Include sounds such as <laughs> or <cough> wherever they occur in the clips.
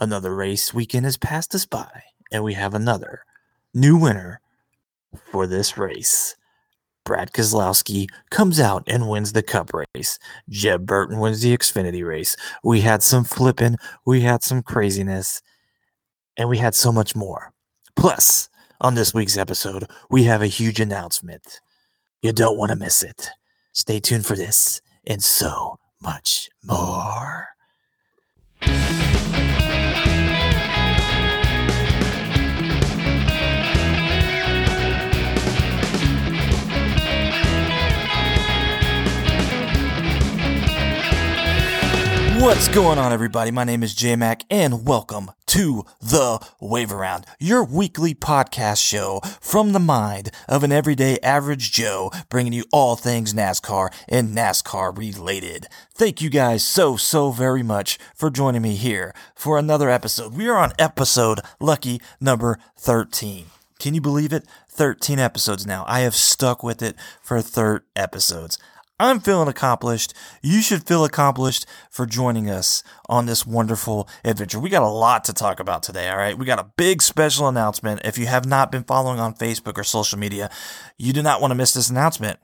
Another race weekend has passed us by, and we have another new winner for this race. Brad Keselowski comes out and wins the cup race. Jeb Burton wins the Xfinity race. We had some flipping, we had some craziness, and we had so much more. Plus, on this week's episode, we have a huge announcement. You don't want to miss it. Stay tuned for this and so much more. What's going on, everybody? My name is J Mac, and welcome to the Wave Around, your weekly podcast show from the mind of an everyday average Joe, bringing you all things NASCAR and NASCAR related. Thank you guys so, so very much for joining me here for another episode. We are on episode lucky number 13. Can you believe it? 13 episodes now. I have stuck with it for 13 episodes. I'm feeling accomplished. You should feel accomplished for joining us on this wonderful adventure. We got a lot to talk about today, all right? We got a big special announcement. If you have not been following on Facebook or social media, you do not want to miss this announcement.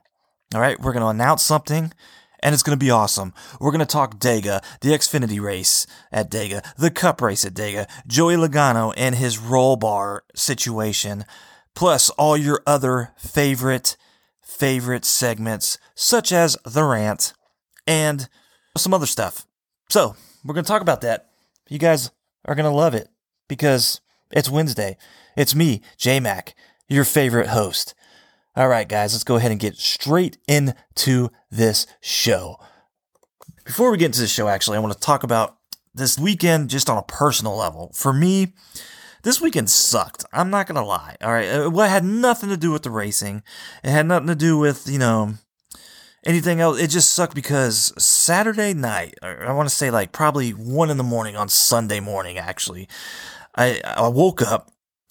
All right, we're going to announce something and it's going to be awesome. We're going to talk Dega, the Xfinity race at Dega, the Cup race at Dega, Joey Logano and his roll bar situation, plus all your other favorite favorite segments, such as the rant and some other stuff. So, we're going to talk about that. You guys are going to love it because it's Wednesday. It's me, J Mac, your favorite host. All right, guys, let's go ahead and get straight into this show. Before we get into the show, actually, I want to talk about this weekend just on a personal level. For me, this weekend sucked. I'm not gonna lie. All right, uh, it had nothing to do with the racing. It had nothing to do with you know anything else. It just sucked because Saturday night, I want to say like probably one in the morning on Sunday morning. Actually, I I woke up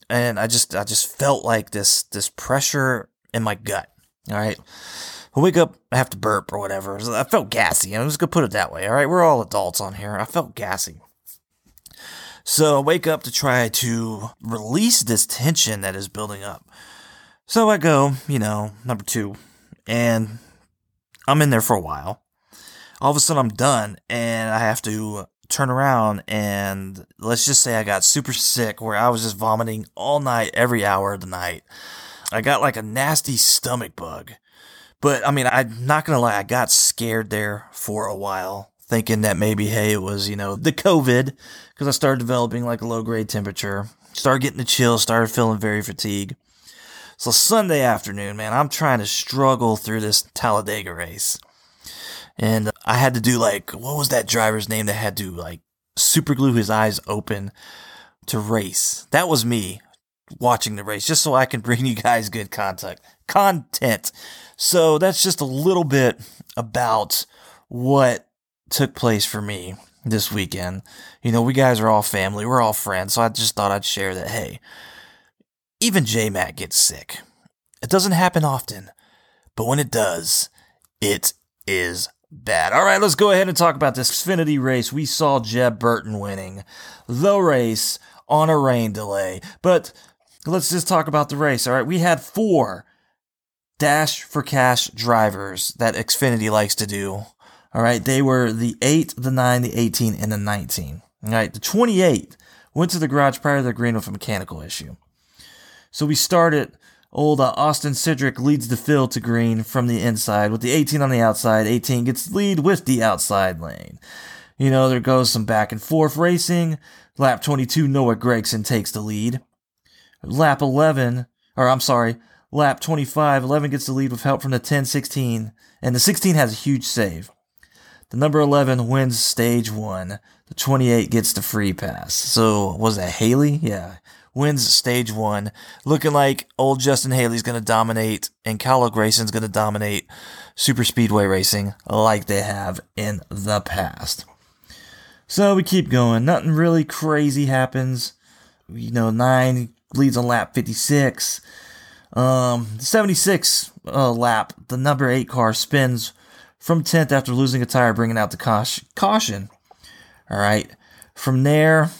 and I just I just felt like this this pressure in my gut. All right. I wake up, I have to burp or whatever. I felt gassy. I'm just gonna put it that way. All right, we're all adults on here. I felt gassy. So I wake up to try to release this tension that is building up. So I go, you know, number two, and I'm in there for a while. All of a sudden I'm done and I have to turn around and let's just say I got super sick where I was just vomiting all night, every hour of the night. I got like a nasty stomach bug. But I mean, I'm not gonna lie, I got scared there for a while thinking that maybe, hey, it was, you know, the COVID, because I started developing like a low grade temperature, started getting the chills, started feeling very fatigued. So Sunday afternoon, man, I'm trying to struggle through this Talladega race. And I had to do like, what was that driver's name that had to like super glue his eyes open to race? That was me watching the race, just so I can <laughs> bring you guys good content. Content. So that's just a little bit about what took place for me this weekend. You know, we guys are all family, we're all friends, so I just thought I'd share that hey, even J Mac gets sick. It doesn't happen often, but when it does, it is bad. All right, let's go ahead and talk about this Xfinity race. We saw Jeb Burton winning the race on a rain delay, but let's just talk about the race. All right, we had four dash for cash drivers that Xfinity likes to do all right, they were the 8, the 9, the 18, and the 19. All right, the 28 went to the garage prior to the green with a mechanical issue. So we started. Old uh, Austin Cindric leads the field to green from the inside with the 18 on the outside. 18 gets lead with the outside lane. You know, there goes some back and forth racing. Lap 22, Noah Gragson takes the lead. Lap 11, or I'm sorry, lap 25, 11 gets the lead with help from the 10 16, and the 16 has a huge save. The number 11 wins stage one. The 28 gets the free pass. So, was that Haley? Yeah. Wins stage one. Looking like old Justin Haley's going to dominate and Kyle Grayson's going to dominate super speedway racing like they have in the past. So we keep going. Nothing really crazy happens. You know, nine leads on lap 56. Um, 76 uh, lap, the number eight car spins from 10th after losing a tire, bringing out the caution. All right. From there,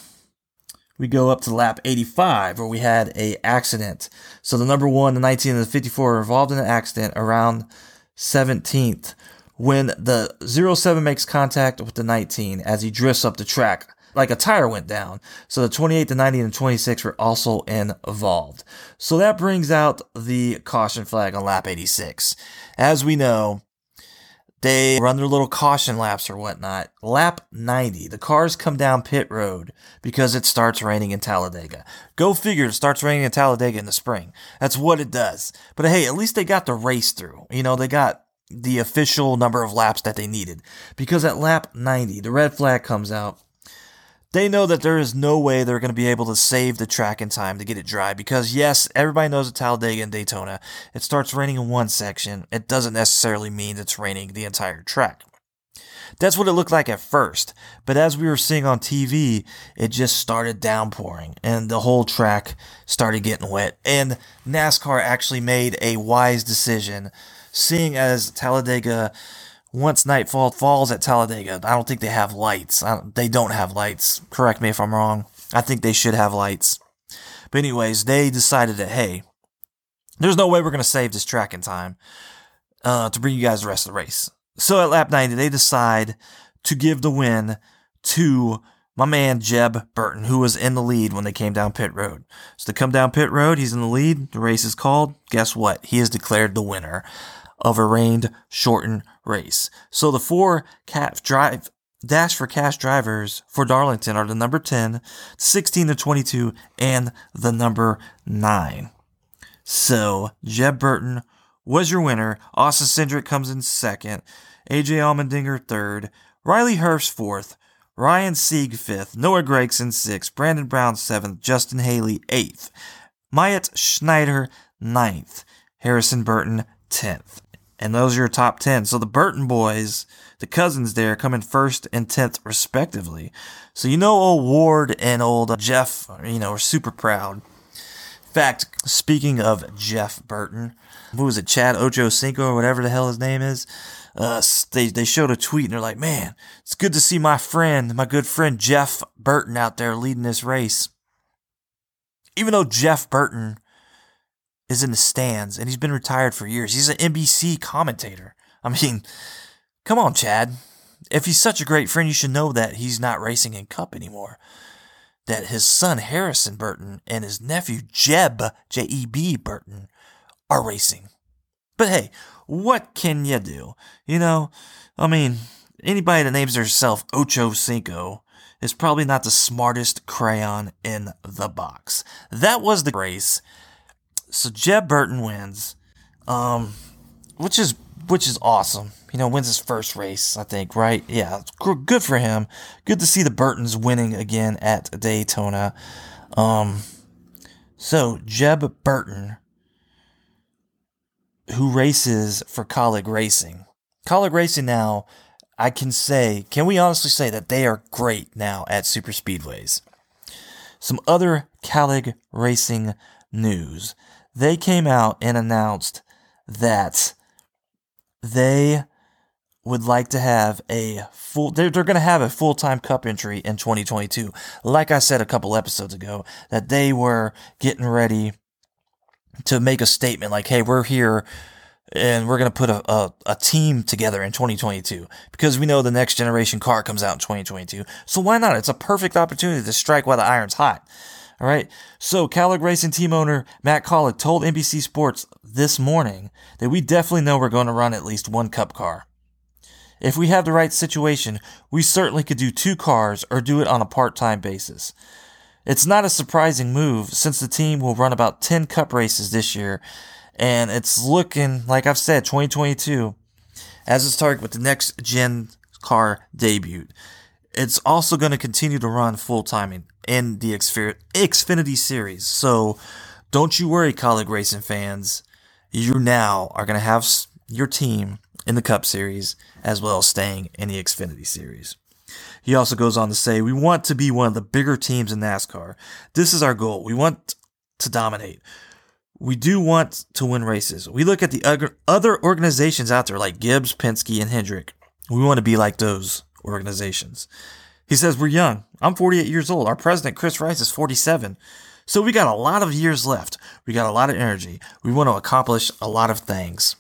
we go up to lap 85 where we had a accident. So the number one, the 19, and the 54 were involved in an accident around 17th when the 07 makes contact with the 19 as he drifts up the track like a tire went down. So the 28, the 90, and the 26 were also involved. So that brings out the caution flag on lap 86. As we know, they run their little caution laps or whatnot. Lap 90, the cars come down pit road because it starts raining in Talladega. Go figure, it starts raining in Talladega in the spring. That's what it does. But hey, at least they got the race through. You know, they got the official number of laps that they needed. Because at lap 90, the red flag comes out they know that there is no way they're going to be able to save the track in time to get it dry because yes, everybody knows at Talladega and Daytona, it starts raining in one section. It doesn't necessarily mean it's raining the entire track. That's what it looked like at first, but as we were seeing on TV, it just started downpouring and the whole track started getting wet. And NASCAR actually made a wise decision, seeing as Talladega once nightfall falls at Talladega, I don't think they have lights. Don't, they don't have lights. Correct me if I'm wrong. I think they should have lights. But anyways, they decided that hey, there's no way we're gonna save this track in time uh, to bring you guys the rest of the race. So at lap 90, they decide to give the win to my man Jeb Burton, who was in the lead when they came down pit road. So they come down pit road, he's in the lead, the race is called. Guess what? He is declared the winner of a rained shortened race. So the four cat drive dash for cash drivers for Darlington are the number 10, 16 to 22, and the number 9. So Jeb Burton was your winner. Austin Cindric comes in second. AJ Allmendinger third. Riley Herbst fourth. Ryan Sieg fifth. Noah Gragson sixth. Brandon Brown seventh. Justin Haley eighth. Myatt Snider ninth. Harrison Burton tenth. And those are your top 10. So the Burton boys, the cousins there, come in first and 10th, respectively. So you know old Ward and old Jeff, you know, are super proud. In fact, speaking of Jeff Burton, who was it, Chad Ocho Cinco or whatever the hell his name is? Uh, they, they showed a tweet and they're like, man, it's good to see my friend, my good friend Jeff Burton out there leading this race. Even though Jeff Burton is in the stands and he's been retired for years. He's an NBC commentator. I mean, come on, Chad. If he's such a great friend, you should know that he's not racing in Cup anymore. That his son Harrison Burton and his nephew Jeb, J E B Burton, are racing. But hey, what can you do? You know, I mean, anybody that names themselves Ocho Cinco is probably not the smartest crayon in the box. That was the race so Jeb Burton wins, um, which is which is awesome. You know, wins his first race, I think, right? Yeah, good for him. Good to see the Burtons winning again at Daytona. Um, so Jeb Burton, who races for Kaulig Racing, Kaulig Racing now, I can say, can we honestly say that they are great now at super speedways? Some other Kaulig Racing news they came out and announced that they would like to have a full they're, they're going to have a full-time cup entry in 2022 like i said a couple episodes ago that they were getting ready to make a statement like hey we're here and we're going to put a, a, a, team together in 2022 because we know the next generation car comes out in 2022 so why not? It's a perfect opportunity to strike while the iron's hot all right. So Kaulig Racing team owner Matt Kaulig told NBC Sports this morning that we definitely know we're going to run at least one cup car. If we have the right situation, we certainly could do two cars or do it on a part-time basis. It's not a surprising move since the team will run about 10 cup races this year and it's looking like I've said 2022 as its target with the next gen car debut. It's also going to continue to run full time in, the Xfinity series. So don't you worry, Kaulig Racing fans. You now are going to have your team in the Cup Series as well as staying in the Xfinity Series. He also goes on to say, We want to be one of the bigger teams in NASCAR. This is our goal. We want to dominate. We do want to win races. We look at the other organizations out there like Gibbs, Penske, and Hendrick. We want to be like those organizations. He says, We're young. I'm 48 years old. Our president, Chris Rice, is 47. So we got a lot of years left. We got a lot of energy. We want to accomplish a lot of things.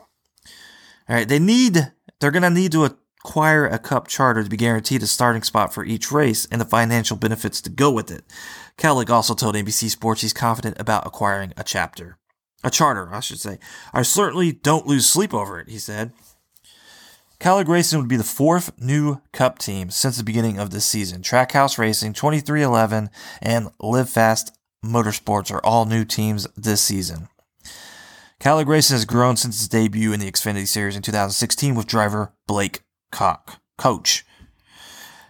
All right, they need, they're going to need to acquire a cup charter to be guaranteed a starting spot for each race and the financial benefits to go with it. Kaulig also told NBC Sports he's confident about acquiring a chapter. A charter, I should say. I certainly don't lose sleep over it, he said. Kaulig Racing would be the fourth new Cup team since the beginning of this season. Trackhouse Racing, 23XI, and Live Fast Motorsports are all new teams this season. Kaulig Racing has grown since its debut in the Xfinity Series in 2016 with driver Blake Koch. Coach.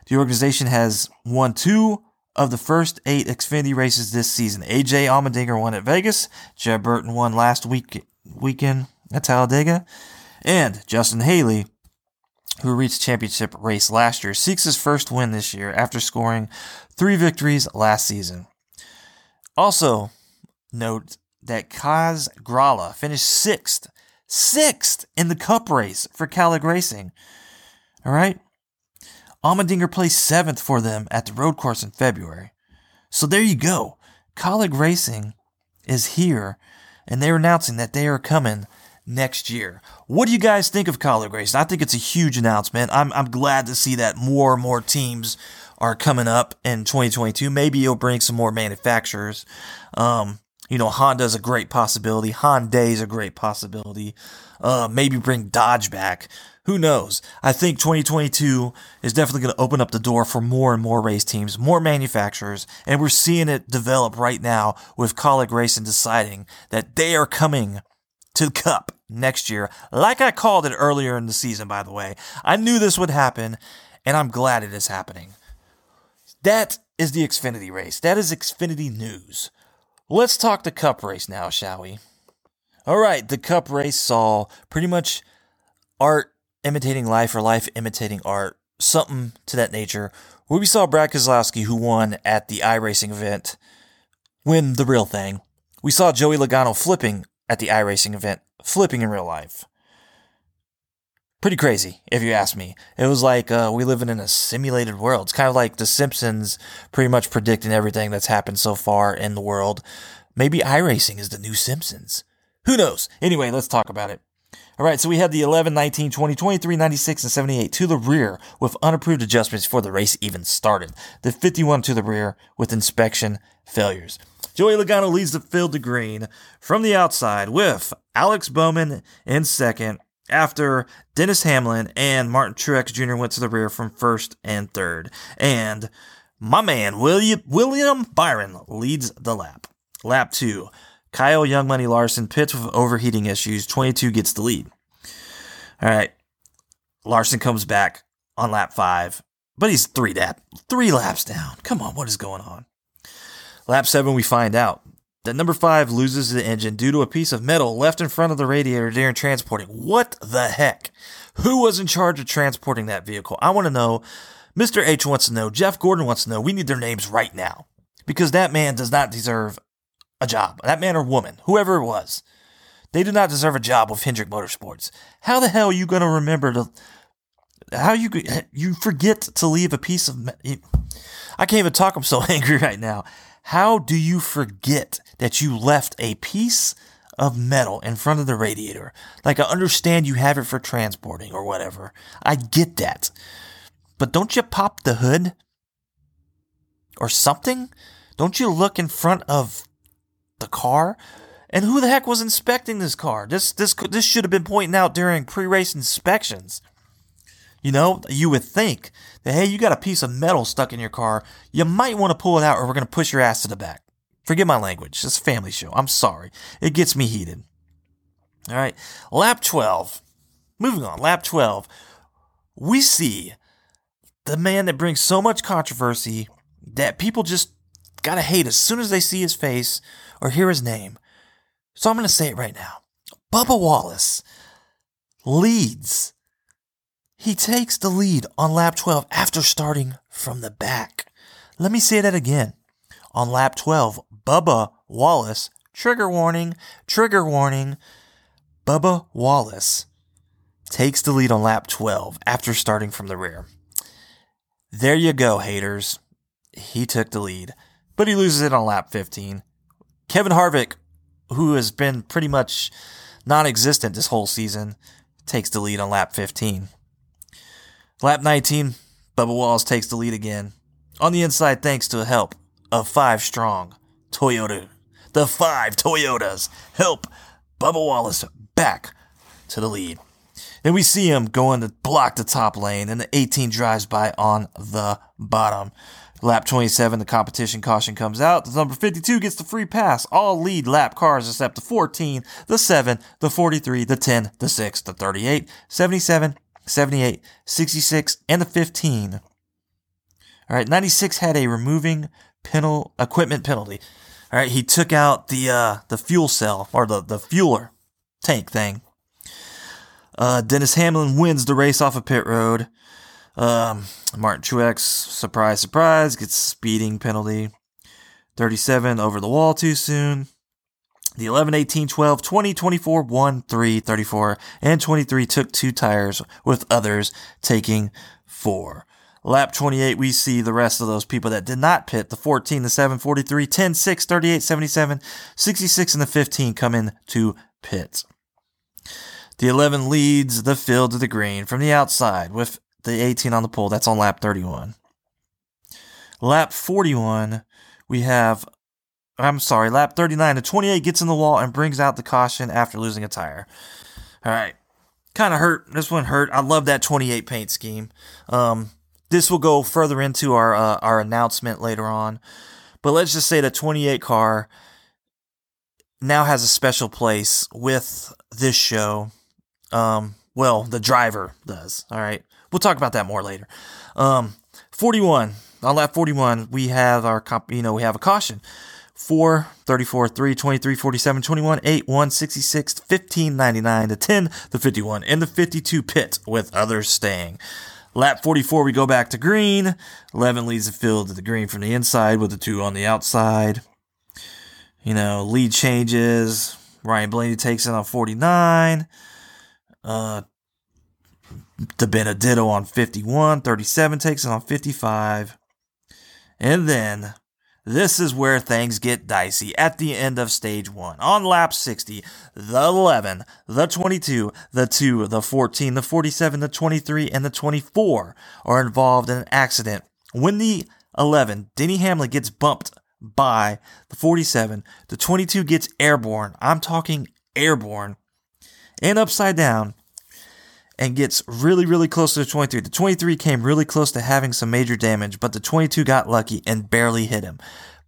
The organization has won two of the first eight Xfinity races this season. AJ Allmendinger won at Vegas. Jeb Burton won last week weekend at Talladega. And Justin Haley who reached championship race last year, seeks his first win this year after scoring three victories last season. Also, note that Kaz Grala finished sixth, sixth in the Cup race for Kaulig Racing. All right, Allmendinger placed seventh for them at the road course in February. So there you go. Kaulig Racing is here, and they're announcing that they are coming next year. What do you guys think of Kaulig Racing? I think it's a huge announcement. I'm, I'm glad to see that more and more teams are coming up in 2022. Maybe you'll bring some more manufacturers. Um, you know, Honda's a great possibility. Hyundai's a great possibility. Uh, maybe bring Dodge back. Who knows? I think 2022 is definitely going to open up the door for more and more race teams, more manufacturers, and we're seeing it develop right now with Kaulig Racing deciding that they are coming to the Cup next year, like I called it earlier in the season, by the way. I knew this would happen, and I'm glad it is happening. That is the Xfinity race. That is Xfinity news. Let's talk the Cup race now, shall we? All right, the Cup race saw pretty much art imitating life or life imitating art, something to that nature, where we saw Brad Keselowski, who won at the iRacing event, win the real thing. We saw Joey Logano flipping at the iRacing event, flipping in real life. Pretty crazy, if you ask me. It was like uh, we living in a simulated world. It's kind of like The Simpsons pretty much predicting everything that's happened so far in the world. Maybe iRacing is the new Simpsons. Who knows? Anyway, let's talk about it. All right, so we had the 11, 19, 20, 23, 96, and 78 to the rear with unapproved adjustments before the race even started. The 51 to the rear with inspection failures. Joey Logano leads the field to green from the outside with Alex Bowman in second after Dennis Hamlin and Martin Truex Jr. went to the rear from first and third. And my man, William, William Byron leads the lap. Lap two, Kyle Young Money Larson pits with overheating issues. 22 gets the lead. All right. Larson comes back on lap five, but he's three lap, three laps down. Come on, what is going on? Lap 7, we find out that number 5 loses the engine due to a piece of metal left in front of the radiator during transporting. What the heck? Who was in charge of transporting that vehicle? I want to know. Mr. H wants to know. Jeff Gordon wants to know. We need their names right now because that man does not deserve a job. That man or woman, whoever it was, they do not deserve a job with Hendrick Motorsports. How the hell are you going to remember to? How you you forget to leave a piece of? I can't even talk. I'm so <laughs> angry right now. How do you forget that you left a piece of metal in front of the radiator? Like, I understand you have it for transporting or whatever. I get that. But don't you pop the hood? Or something? Don't you look in front of the car? And who the heck was inspecting this car? This this this should have been pointing out during pre-race inspections. You know, you would think that, hey, you got a piece of metal stuck in your car. You might want to pull it out or we're going to push your ass to the back. Forget my language. It's a family show. I'm sorry. It gets me heated. All right. Lap 12. Moving on. Lap 12. We see the man that brings so much controversy that people just got to hate as soon as they see his face or hear his name. So I'm going to say it right now. Bubba Wallace leads he takes the lead on lap 12 after starting from the back. Let me say that again. On lap 12, Bubba Wallace, trigger warning, trigger warning, Bubba Wallace takes the lead on lap 12 after starting from the rear. There you go, haters. He took the lead, but he loses it on lap 15. Kevin Harvick, who has been pretty much non existent this whole season, takes the lead on lap 15. Lap 19, Bubba Wallace takes the lead again. On the inside, thanks to the help of five strong Toyota. The five Toyotas help Bubba Wallace back to the lead. Then we see him going to block the top lane, and the 18 drives by on the bottom. Lap 27, the competition caution comes out. The number 52 gets the free pass. All lead lap cars except the 14, the 7, the 43, the 10, the 6, the 38, 77, 78, 66, and the 15. All right, 96 had a removing penal, equipment penalty. All right, he took out the uh, the fuel cell or the, the fueler tank thing. Uh, Dennis Hamlin wins the race off of pit road. Um, Martin Truex, surprise, surprise, gets speeding penalty. 37 over the wall too soon. The 11, 18, 12, 20, 24, 1, 3, 34, and 23 took two tires, with others taking four. Lap 28, we see the rest of those people that did not pit. The 14, the 7, 43, 10, 6, 38, 77, 66, and the 15 come in to pit. The 11 leads the field to the green from the outside with the 18 on the pole. That's on lap 31. Lap 41, we have, I'm sorry, lap 39. The 28 gets in the wall and brings out the caution after losing a tire. All right. Kind of hurt. This one hurt. I love that 28 paint scheme. Um, this will go further into our uh, our announcement later on. But let's just say the 28 car now has a special place with this show um, well, the driver does. All right. We'll talk about that more later. Um, 41. On lap 41, we have our, comp, you know, we have a caution. 4, 34, 3, 23, 47, 21, 8, 1, 66, 15, 99, the 10, the 51, and the 52 pit with others staying. Lap 44, we go back to green. 11 leads the field to the green from the inside with the 2 on the outside. You know, lead changes. Ryan Blaney takes it on 49. Uh, the DiBenedetto on 51. 37 takes it on 55. And then this is where things get dicey at the end of stage one. On lap 60, the 11, the 22, the 2, the 14, the 47, the 23, and the 24 are involved in an accident. When the 11, Denny Hamlin gets bumped by the 47, the 22 gets airborne. I'm talking airborne and upside down and gets really, really close to the 23. The 23 came really close to having some major damage, but the 22 got lucky and barely hit him.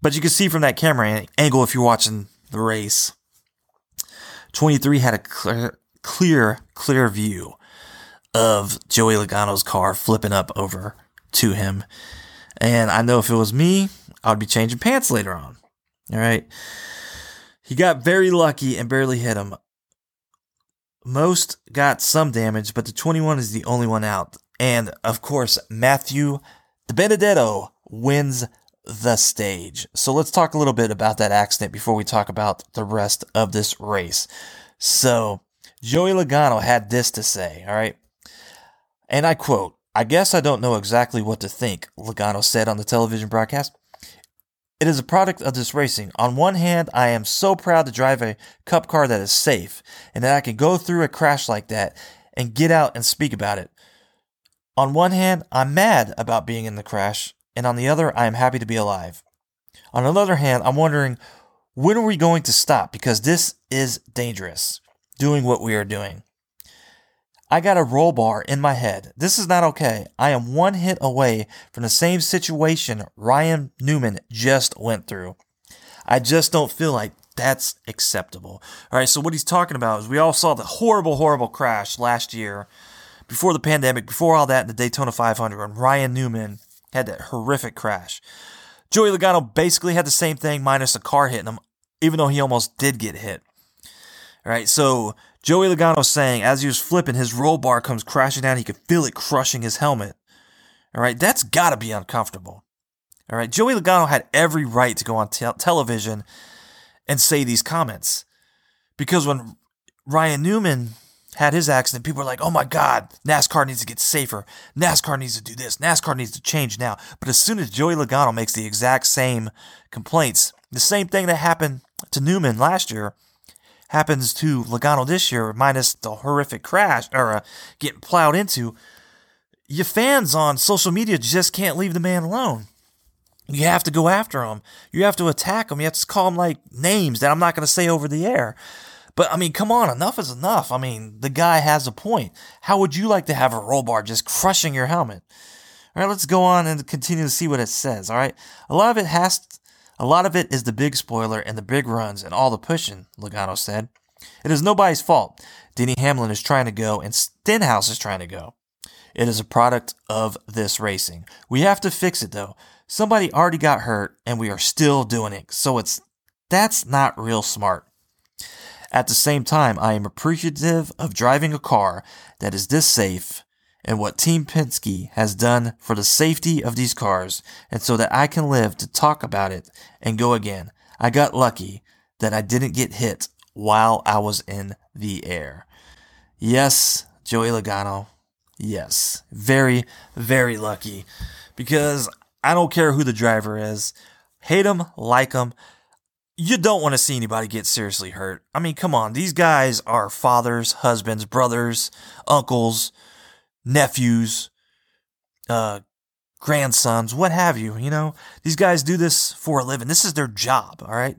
But you can see from that camera angle if you're watching the race, 23 had a clear, clear, clear view of Joey Logano's car flipping up over to him. And I know if it was me, I would be changing pants later on. All right. He got very lucky and barely hit him. Most got some damage, but the 21 is the only one out. And of course, Matthew DiBenedetto wins the stage. So let's talk a little bit about that accident before we talk about the rest of this race. So Joey Logano had this to say, all right? And I quote, I guess I don't know exactly what to think, Logano said on the television broadcast. It is a product of this racing. On one hand, I am so proud to drive a cup car that is safe and that I can go through a crash like that and get out and speak about it. On one hand, I'm mad about being in the crash, and on the other, I am happy to be alive. On another hand, I'm wondering when are we going to stop because this is dangerous, doing what we are doing. I got a roll bar in my head. This is not okay. I am one hit away from the same situation Ryan Newman just went through. I just don't feel like that's acceptable. All right, so what he's talking about is we all saw the horrible, horrible crash last year before the pandemic, before all that in the Daytona 500, when Ryan Newman had that horrific crash. Joey Logano basically had the same thing, minus a car hitting him, even though he almost did get hit. All right, so Joey Logano saying as he was flipping, his roll bar comes crashing down. He could feel it crushing his helmet. All right, that's got to be uncomfortable. All right, Joey Logano had every right to go on te- television and say these comments because when Ryan Newman had his accident, people were like, oh my God, NASCAR needs to get safer. NASCAR needs to do this. NASCAR needs to change now. But as soon as Joey Logano makes the exact same complaints, the same thing that happened to Newman last year happens to Logano this year, minus the horrific crash or uh, getting plowed into, your fans on social media just can't leave the man alone. You have to go after him. You have to attack him. You have to call him like names that I'm not going to say over the air. But I mean, come on, enough is enough. I mean, the guy has a point. How would you like to have a roll bar just crushing your helmet? All right, let's go on and continue to see what it says. All right, a lot of it has, a lot of it is the big spoiler and the big runs and all the pushing. Logano said, "It is nobody's fault. Denny Hamlin is trying to go and Stenhouse is trying to go. It is a product of this racing. We have to fix it though. Somebody already got hurt and we are still doing it. So it's that's not real smart. At the same time, I am appreciative of driving a car that is this safe and what Team Penske has done for the safety of these cars, and so that I can live to talk about it and go again. I got lucky that I didn't get hit while I was in the air. Yes, Joey Logano. Yes, very, very lucky because I don't care who the driver is. Hate him, like him. You don't want to see anybody get seriously hurt. I mean, come on. These guys are fathers, husbands, brothers, uncles, nephews, uh, grandsons, what have you. You know, these guys do this for a living. This is their job. All right.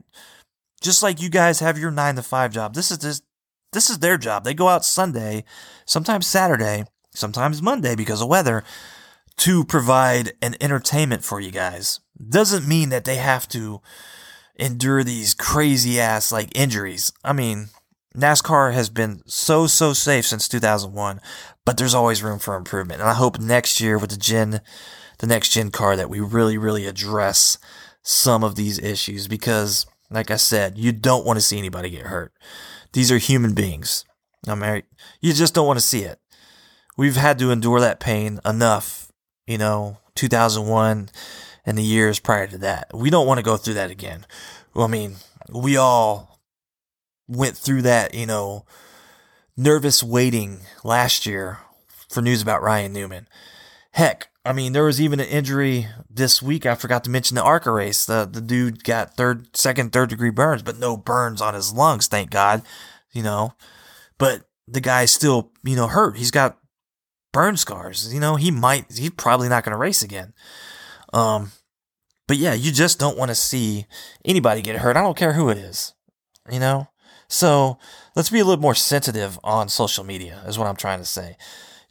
Just like you guys have your nine to five job. This is this, this is their job. They go out Sunday, sometimes Saturday, sometimes Monday because of weather to provide an entertainment for you guys. Doesn't mean that they have to endure these crazy ass like injuries. I mean, NASCAR has been so so safe since 2001, but there's always room for improvement. And I hope next year with the gen the next gen car that we really really address some of these issues because like I said, you don't want to see anybody get hurt. These are human beings. I mean, you just don't want to see it. We've had to endure that pain enough, you know, 2001 and the years prior to that. We don't want to go through that again. Well, I mean, we all went through that, you know, nervous waiting last year for news about Ryan Newman. Heck, I mean, there was even an injury this week. I forgot to mention the ARCA race. The the dude got third, second, third degree burns, but no burns on his lungs, thank God. You know, but the guy's still, you know, hurt. He's got burn scars. You know, he might, he's probably not going to race again. Um, but yeah, you just don't want to see anybody get hurt. I don't care who it is, you know? So let's be a little more sensitive on social media, is what I'm trying to say.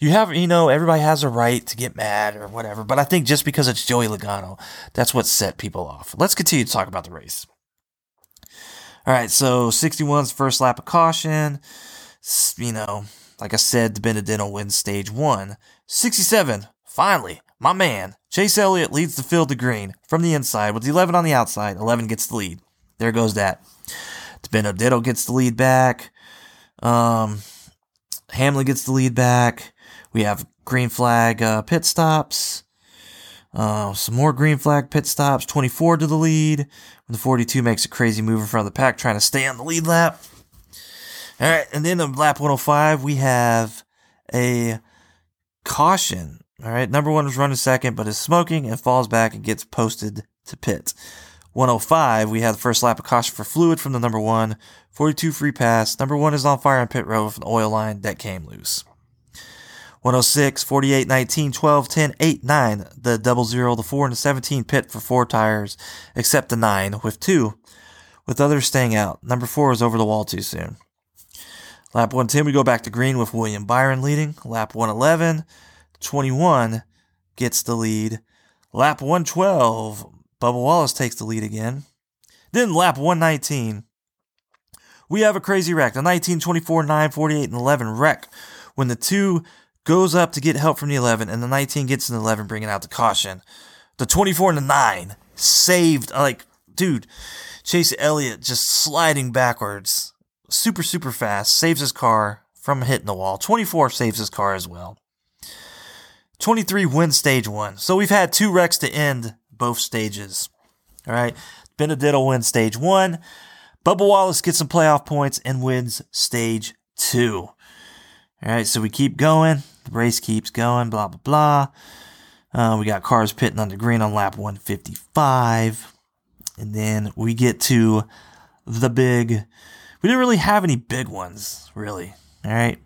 You have, you know, everybody has a right to get mad or whatever, but I think just because it's Joey Logano, that's what set people off. Let's continue to talk about the race. All right, so 61's first lap of caution. You know, like I said, DiBenedetto wins stage one. 67, finally, my man, Chase Elliott leads the field to green from the inside with 11 on the outside. 11 gets the lead. There goes that. Benedetto gets the lead back. Um, Hamlin gets the lead back. We have green flag uh, pit stops. Uh, some more green flag pit stops. 24 to the lead. When the 42 makes a crazy move in front of the pack, trying to stay on the lead lap. All right, and then on lap 105, we have a caution all right, number one is running second, but is smoking and falls back and gets posted to pit. 105, we have the first lap of caution for fluid from the number one. 42 free pass. Number one is on fire on pit road with an oil line that came loose. 106, 48, 19, 12, 10, 8, 9. The double zero, the 4, and the 17 pit for four tires, except the 9 with two, with others staying out. Number 4 is over the wall too soon. Lap 110, we go back to green with William Byron leading. Lap 111, 21 gets the lead. Lap 112, Bubba Wallace takes the lead again. Then lap 119, we have a crazy wreck. The 19, 24, 9, 48, and 11 wreck when the 2 goes up to get help from the 11, and the 19 gets in the 11, bringing out the caution. The 24 and the 9 saved, uh, like, dude, Chase Elliott just sliding backwards, super, super fast, saves his car from hitting the wall. 24 saves his car as well. 23 wins stage one. So we've had two wrecks to end both stages. All right. DiBenedetto wins stage one. Bubba Wallace gets some playoff points and wins stage two. All right, so we keep going. The race keeps going, blah, blah, blah. Uh, we got cars pitting on the green on lap 155. And then we get to the big. We didn't really have any big ones, really. All right.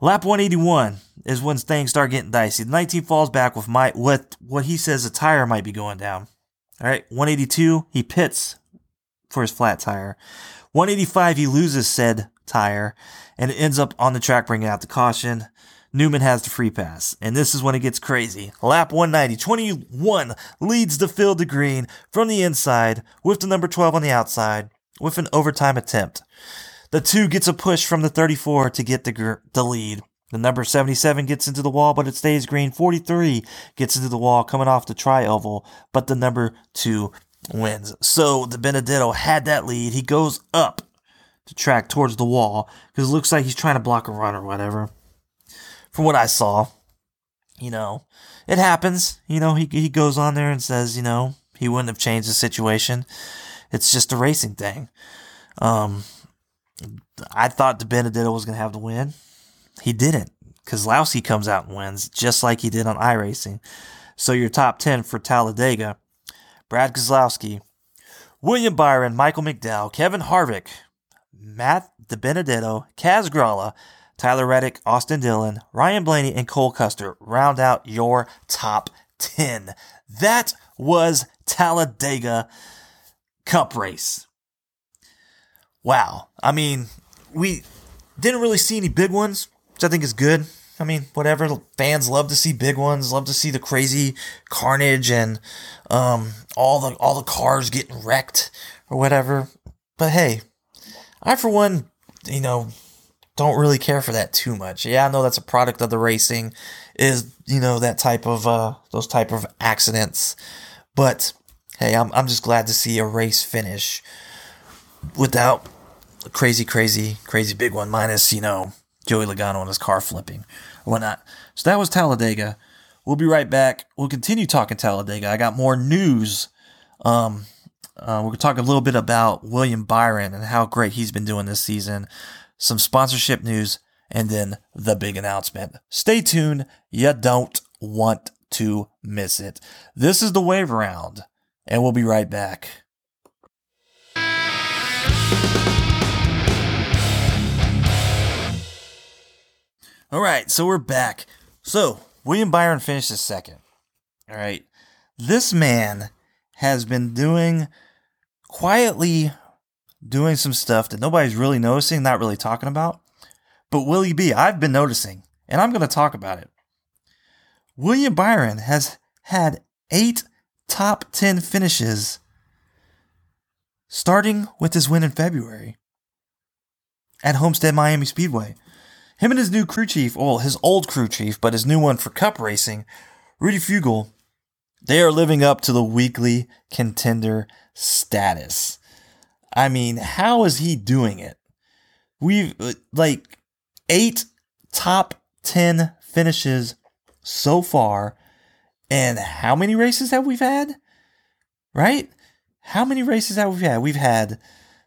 Lap 181 is when things start getting dicey. The 19 falls back with my what what he says a tire might be going down. All right, 182 he pits for his flat tire. 185 he loses said tire and it ends up on the track bringing out the caution. Newman has the free pass, and this is when it gets crazy. Lap 190, 21 leads the field to green from the inside with the number 12 on the outside with an overtime attempt. The two gets a push from the 34 to get the, the lead. The number 77 gets into the wall, but it stays green. 43 gets into the wall coming off the tri oval, but the number two wins. So DiBenedetto had that lead. He goes up to track towards the wall because it looks like he's trying to block a run or whatever from what I saw, you know, it happens. You know, he, he goes on there and says, you know, he wouldn't have changed the situation. It's just a racing thing. Um, I thought DiBenedetto was going to have the win. He didn't because Lousy comes out and wins just like he did on iRacing. So your top 10 for Talladega Brad Keselowski, William Byron, Michael McDowell, Kevin Harvick, Matt DiBenedetto, Kaz Grala, Tyler Reddick, Austin Dillon, Ryan Blaney, and Cole Custer round out your top 10. That was Talladega Cup race. Wow. I mean, we didn't really see any big ones, which I think is good. I mean, whatever. Fans love to see big ones, love to see the crazy carnage and um, all the all the cars getting wrecked or whatever. But hey, I for one, you know, don't really care for that too much. Yeah, I know that's a product of the racing, is you know that type of uh those type of accidents. But hey, I'm I'm just glad to see a race finish without a crazy, crazy, crazy big one, minus you know Joey Logano and his car flipping or whatnot. So that was Talladega. We'll be right back. We'll continue talking Talladega. I got more news. Um, uh, we're going to talk a little bit about William Byron and how great he's been doing this season some sponsorship news, and then the big announcement. Stay tuned. You don't want to miss it. This is the wave round, and we'll be right back. All right, so we're back. So, William Byron finishes second. All right. This man has been doing quietly doing some stuff that nobody's really noticing, not really talking about. But Willie B, I've been noticing, and I'm going to talk about it. William Byron has had eight top 10 finishes starting with his win in February at Homestead Miami Speedway. Him and his new crew chief, well, his old crew chief, but his new one for cup racing, Rudy Fugle, they are living up to the weekly contender status. I mean, how is he doing it? We've like eight top 10 finishes so far. And how many races have we had? Right? How many races have we had? We've had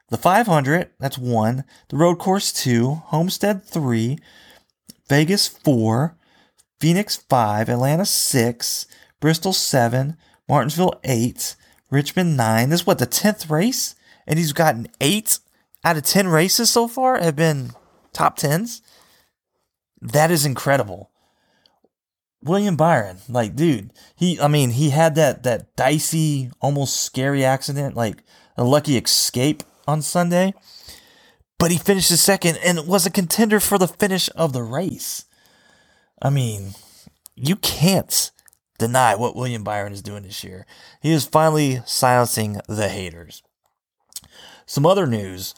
the 500, that's one, the road course two, Homestead three, Vegas four, Phoenix five, Atlanta six, Bristol seven, Martinsville eight, Richmond nine. This is what the 10th race? and he's gotten eight out of 10 races so far have been top 10s. That is incredible. William Byron, like, dude, he, I mean, he had that, that dicey, almost scary accident, like a lucky escape on Sunday, but he finished second and was a contender for the finish of the race. I mean, you can't deny what William Byron is doing this year. He is finally silencing the haters. Some other news.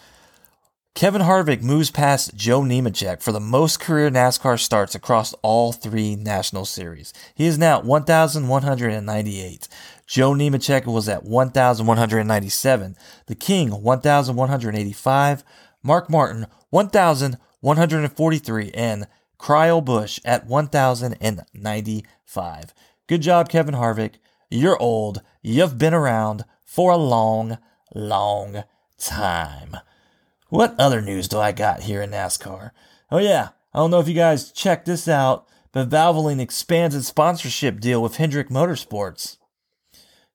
Kevin Harvick moves past Joe Nemechek for the most career NASCAR starts across all three national series. He is now at 1,198. Joe Nemechek was at 1,197. The King, 1,185. Mark Martin, 1,143. And Kyle Busch at 1,095. Good job, Kevin Harvick. You're old. You've been around for a long, long time. What other news do I got here in NASCAR? Oh, yeah, I don't know if you guys checked this out, but Valvoline expands its sponsorship deal with Hendrick Motorsports.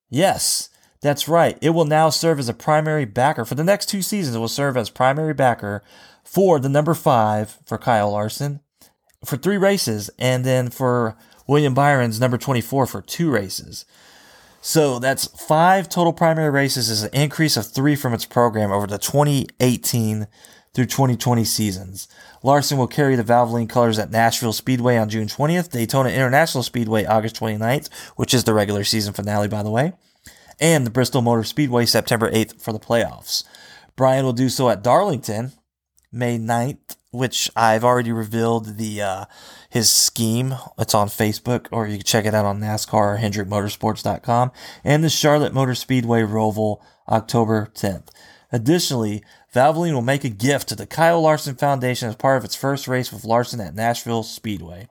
Yes, that's right. It will now serve as a primary backer for the next two seasons. It will serve as primary backer for the number five for Kyle Larson for three races, and then for William Byron's number 24 for two races. So that's five total primary races is an increase of three from its program over the 2018 through 2020 seasons. Larson will carry the Valvoline colors at Nashville Speedway on June 20th, Daytona International Speedway August 29th, which is the regular season finale, by the way, and the Bristol Motor Speedway September 8th for the playoffs. Byron will do so at Darlington May 9th, which I've already revealed the uh, his scheme. It's on Facebook, or you can check it out on NASCAR or HendrickMotorsports.com, and the Charlotte Motor Speedway Roval October 10th. Additionally, Valvoline will make a gift to the Kyle Larson Foundation as part of its first race with Larson at Nashville Speedway.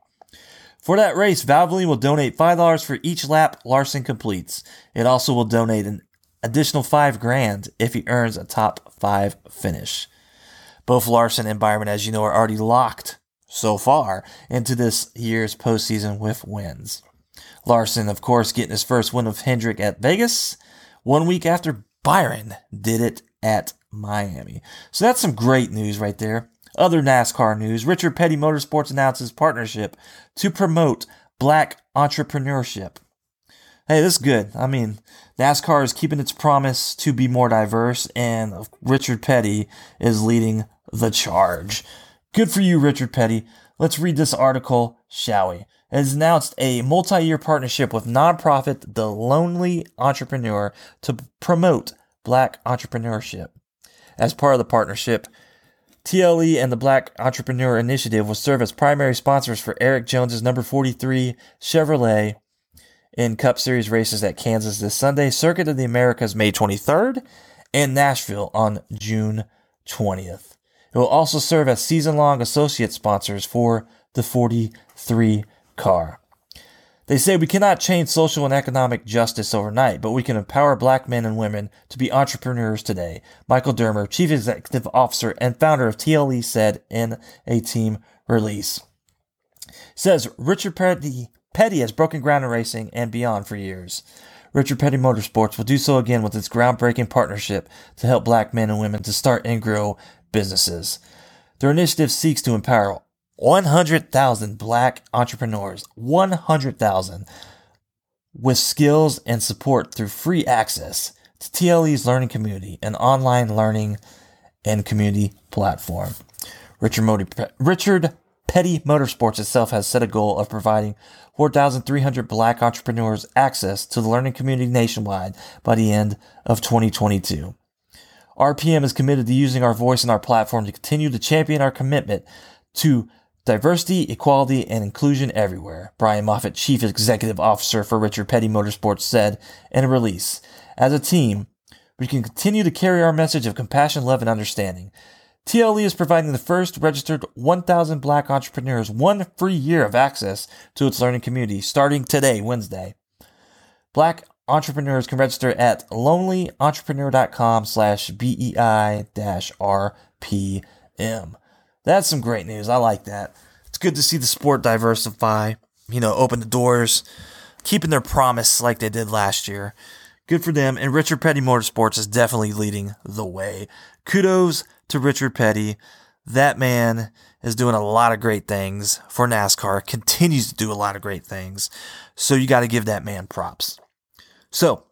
For that race, Valvoline will donate $5 for each lap Larson completes. It also will donate an additional 5 grand if he earns a top 5 finish. Both Larson and Byron, as you know, are already locked so far into this year's postseason with wins. Larson, of course, getting his first win of Hendrick at Vegas one week after Byron did it at Miami. So that's some great news right there. Other NASCAR news Richard Petty Motorsports announces partnership to promote black entrepreneurship. Hey, this is good. I mean, NASCAR is keeping its promise to be more diverse, and Richard Petty is leading the charge. Good for you, Richard Petty. Let's read this article, shall we? It has announced a multi year partnership with nonprofit The Lonely Entrepreneur to promote black entrepreneurship. As part of the partnership, TLE and the Black Entrepreneur Initiative will serve as primary sponsors for Erik Jones's number 43 Chevrolet in Cup Series races at Kansas this Sunday, Circuit of the Americas May 23rd, and Nashville on June 20th. It will also serve as season long associate sponsors for the 43 car. They say we cannot change social and economic justice overnight, but we can empower black men and women to be entrepreneurs today. Michael Dermer, Chief Executive Officer and founder of TLE, said in a team release. Says Richard Petty, Petty has broken ground in racing and beyond for years. Richard Petty Motorsports will do so again with its groundbreaking partnership to help black men and women to start and grow businesses. Their initiative seeks to empower 100,000 black entrepreneurs, 100,000 with skills and support through free access to TLE's learning community, an online learning and community platform. Richard, Richard Petty Motorsports itself has set a goal of providing 4,300 black entrepreneurs access to the learning community nationwide by the end of 2022. RPM is committed to using our voice and our platform to continue to champion our commitment to diversity, equality, and inclusion everywhere. Brian Moffitt, Chief Executive Officer for Richard Petty Motorsports, said in a release As a team, we can continue to carry our message of compassion, love, and understanding. TLE is providing the first registered 1,000 black entrepreneurs one free year of access to its learning community starting today, Wednesday. Black entrepreneurs can register at lonelyentrepreneur.com slash BEI dash RPM. That's some great news. I like that. It's good to see the sport diversify, you know, open the doors, keeping their promise like they did last year. Good for them. And Richard Petty Motorsports is definitely leading the way. Kudos to Richard Petty. That man is doing a lot of great things for NASCAR, continues to do a lot of great things. So you got to give that man props. So,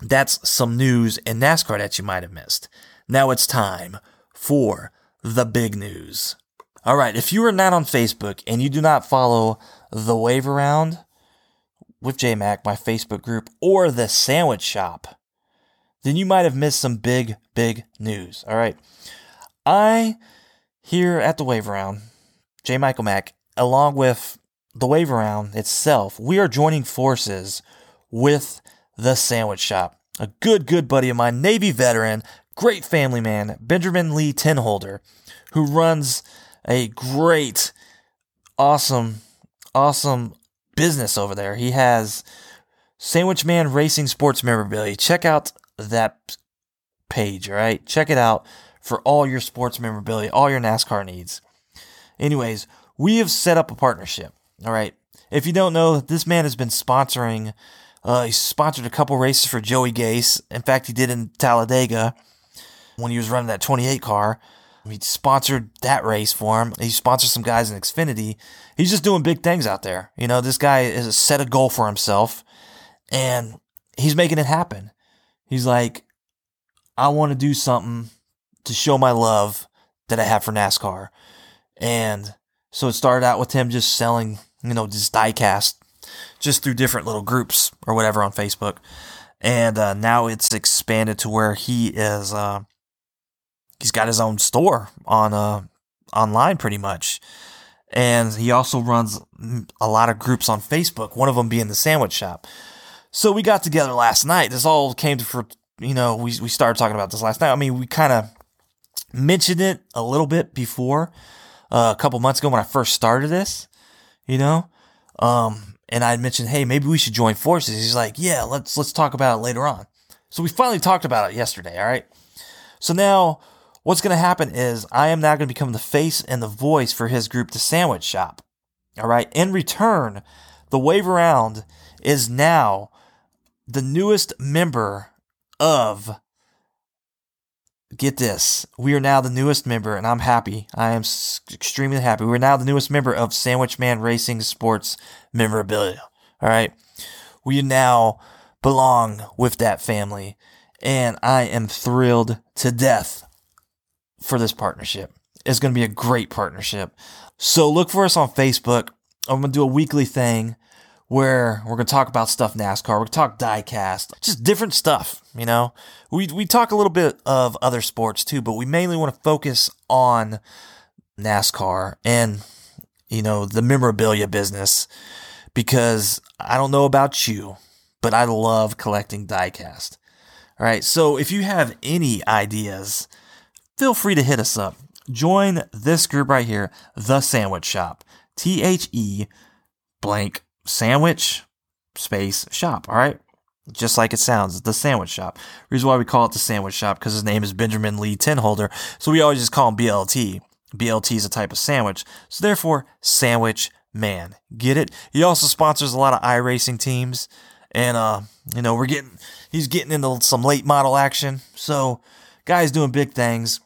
that's some news in NASCAR that you might have missed. Now it's time for the big news. All right, if you are not on Facebook and you do not follow the Wave Around with JMac, my Facebook group, or the Sandwich Shop, then you might have missed some big, big news. All right. I, here at the Wave Around, J. Michael Mack, along with the Wave Around itself, we are joining forces with the Sandwich Shop. A good, good buddy of mine, Navy veteran, great family man, Benjamin Lee Tinholder, who runs a great, awesome, awesome business over there. He has Sandwich Man Racing Sports Memorabilia. Check out that page, all right? Check it out for all your sports memorabilia, all your NASCAR needs. Anyways, we have set up a partnership. All right. If you don't know, this man has been sponsoring. Uh, he sponsored a couple races for Joey Gase. In fact, he did in Talladega when he was running that 28 car. He sponsored that race for him. He sponsored some guys in Xfinity. He's just doing big things out there. You know, this guy has set a goal for himself and he's making it happen. He's like, I want to do something to show my love that I have for NASCAR. And so it started out with him just selling, you know, just diecast just through different little groups or whatever on Facebook. And uh, now it's expanded to where he is, uh, he's got his own store on uh, online pretty much. And he also runs a lot of groups on Facebook, one of them being the sandwich shop. So we got together last night. This all came to for you know, we we started talking about this last night. I mean, we kind of mentioned it a little bit before uh, a couple months ago when I first started this, you know. Um, and I mentioned, hey, maybe we should join forces. He's like, yeah, let's let's talk about it later on. So we finally talked about it yesterday. All right. So now what's going to happen is I am now going to become the face and the voice for his group, the Sandwich Shop. All right. In return, the Wave Around is now the newest member of get this we are now the newest member and i'm happy i am extremely happy we're now the newest member of sandwich man racing sports memorabilia all right we now belong with that family and i am thrilled to death for this partnership it's going to be a great partnership so look for us on facebook i'm going to do a weekly thing where we're going to talk about stuff NASCAR. We're going to talk diecast, just different stuff, you know. We we talk a little bit of other sports too, but we mainly want to focus on NASCAR and you know, the memorabilia business because I don't know about you, but I love collecting diecast. All right, so if you have any ideas, feel free to hit us up. Join this group right here, The Sandwich Shop. T H E blank sandwich space shop. All right. Just like it sounds, the sandwich shop. Reason why we call it the sandwich shop because his name is Benjamin Lee Tinholder. So we always just call him BLT. BLT is a type of sandwich. So therefore, sandwich man. Get it? He also sponsors a lot of iRacing teams. And, uh, you know, we're getting, he's getting into some late model action. So, guy's doing big things.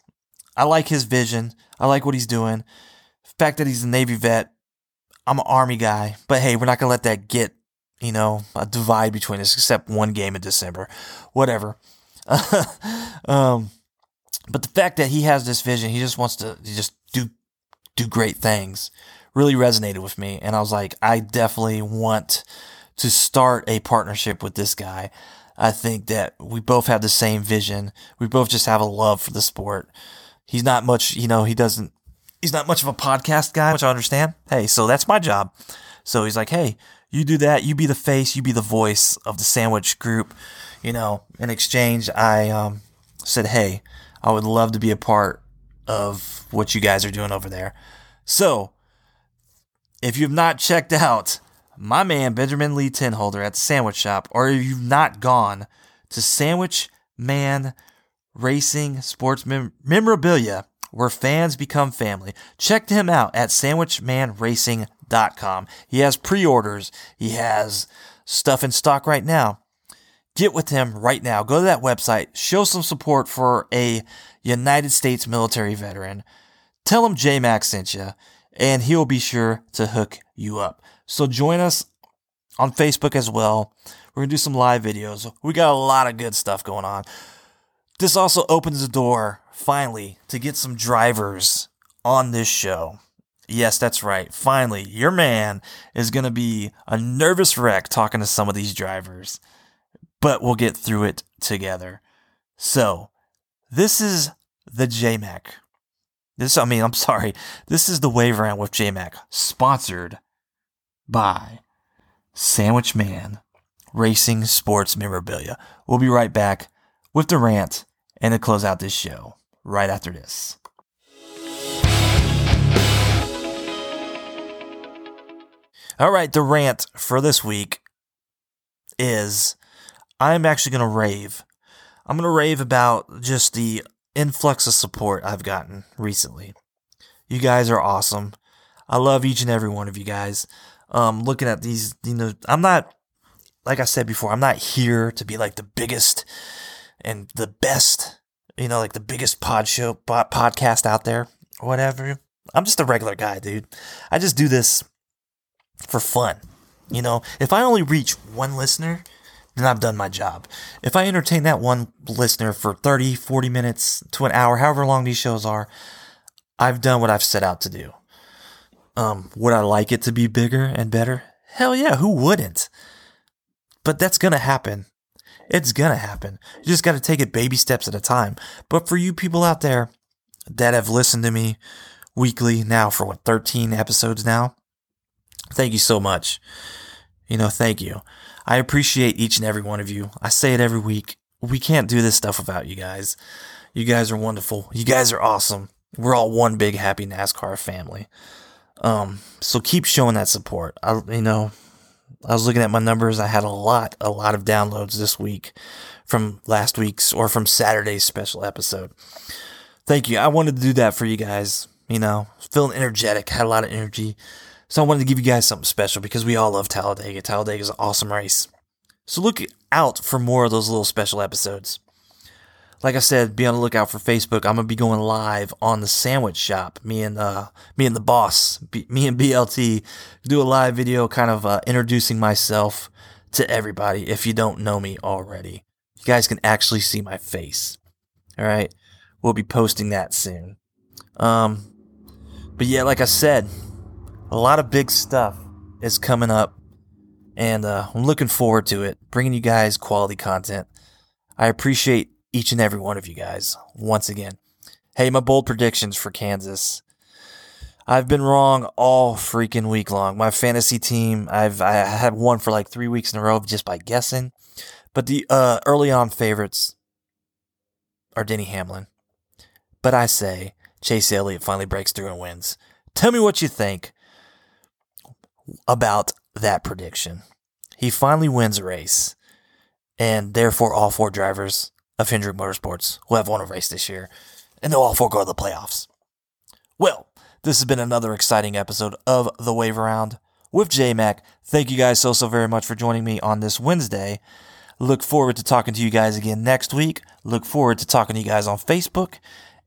I like his vision. I like what he's doing. The fact that he's a Navy vet, I'm an army guy, but hey, we're not gonna let that get you know a divide between us. Except one game in December, whatever. <laughs> um, but the fact that he has this vision, he just wants to just do do great things, really resonated with me, and I was like, I definitely want to start a partnership with this guy. I think that we both have the same vision. We both just have a love for the sport. He's not much, you know, he doesn't he's not much of a podcast guy, which I understand. Hey, so that's my job. So he's like, hey, you do that. You be the face. You be the voice of the sandwich group. You know, in exchange, I um, said, hey, I would love to be a part of what you guys are doing over there. So, if you've not checked out my man Benjamin Lee Tinholder at the Sandwich Shop, or you've not gone to Sandwich Man Racing Sports Mem- Memorabilia where fans become family. Check him out at sandwichmanracing.com. He has pre-orders. He has stuff in stock right now. Get with him right now. Go to that website. Show some support for a United States military veteran. Tell him J Max sent you, and he'll be sure to hook you up. So join us on Facebook as well. We're going to do some live videos. We got a lot of good stuff going on. This also opens the door finally, to get some drivers on this show. Yes, that's right. Finally, your man is going to be a nervous wreck talking to some of these drivers, but we'll get through it together. So, this is the JMac. This, I mean, I'm <laughs> sorry. This is the Wave Around with JMac, sponsored by Sandwich Man Racing Sports Memorabilia. We'll be right back with the rant and to close out this show right after this. All right, the rant for this week is I'm actually going to rave. I'm going to rave about just the influx of support I've gotten recently. You guys are awesome. I love each and every one of you guys. Um, looking at these, you know, I'm not, like I said before, I'm not here to be like the biggest and the best, you know, like the biggest pod show, pod, podcast out there, whatever. I'm just a regular guy, dude. I just do this for fun. You know, if I only reach one listener, then I've done my job. If I entertain that one listener for 30, 40 minutes to an hour, however long these shows are, I've done what I've set out to do. Um, would I like it to be bigger and better? Hell yeah, who wouldn't? But that's gonna happen. It's gonna happen. You just gotta take it baby steps at a time. But for you people out there that have listened to me weekly now for what, 13 episodes now, thank you so much. You know, thank you. I appreciate each and every one of you. I say it every week. We can't do this stuff without you guys. You guys are wonderful. You guys are awesome. We're all one big happy NASCAR family. Um, so keep showing that support. I, you know, I was looking at my numbers. I had a lot, a lot of downloads this week from last week's or from Saturday's special episode. Thank you. I wanted to do that for you guys. You know, feeling energetic, had a lot of energy. So I wanted to give you guys something special because we all love Talladega. Talladega is an awesome race. So look out for more of those little special episodes like I said, be on the lookout for Facebook. I'm gonna be going live on the sandwich shop. Me and uh, me and the boss, B- me and BLT, do a live video, kind of uh, introducing myself to everybody. If you don't know me already, you guys can actually see my face. All right, we'll be posting that soon. Um, but yeah, like I said, a lot of big stuff is coming up, and uh, I'm looking forward to it. Bringing you guys quality content. I appreciate each and every one of you guys once again. Hey, my bold predictions for Kansas. I've been wrong all freaking week long. My fantasy team, I've I had won for like three weeks in a row just by guessing. But the uh, early on favorites are Denny Hamlin. But I say Chase Elliott finally breaks through and wins. Tell me what you think about that prediction. He finally wins a race, and therefore all four drivers of Hendrick Motorsports will have won a race this year, and they'll all four go to the playoffs. Well, this has been another exciting episode of The Wave Around with JMac. Thank you guys so, so very much for joining me on this Wednesday. Look forward to talking to you guys again next week. Look forward to talking to you guys on Facebook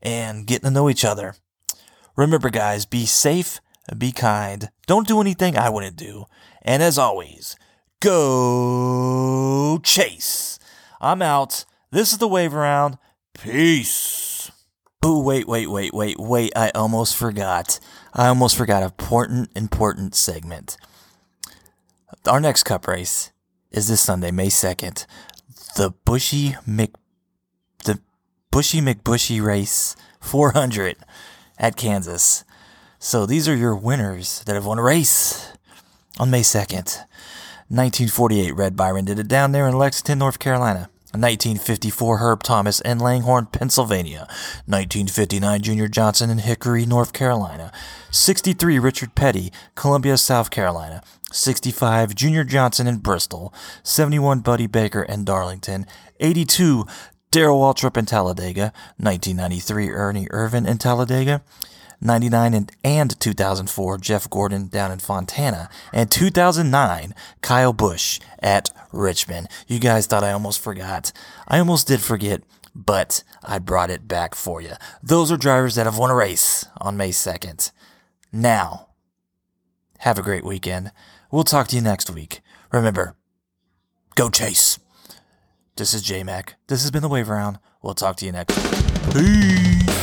and getting to know each other. Remember, guys, be safe, be kind, don't do anything I wouldn't do. And as always, go chase. I'm out. This is the wave around. Peace. Oh, wait, wait, wait, wait, wait. I almost forgot. I almost forgot important, important segment. Our next cup race is this Sunday, May 2nd. The Buschy Mc the Buschy McBushy race 400 at Kansas. So these are your winners that have won a race on May 2nd. 1948 Red Byron did it down there in Lexington, North Carolina. 1954 Herb Thomas in Langhorne, Pennsylvania. 1959 Junior Johnson in Hickory, North Carolina. 63 Richard Petty, Columbia, South Carolina. 65 Junior Johnson in Bristol. 71 Buddy Baker in Darlington. 82 Darrell Waltrip in Talladega. 1993 Ernie Irvan in Talladega. 99 and, and 2004, Jeff Gordon down in Fontana, and 2009, Kyle Busch at Richmond. You guys thought I almost forgot. I almost did forget, but I brought it back for you. Those are drivers that have won a race on May 2nd. Now, have a great weekend. We'll talk to you next week. Remember, go chase. This is J Mac. This has been the Wave Around. We'll talk to you next week. Peace.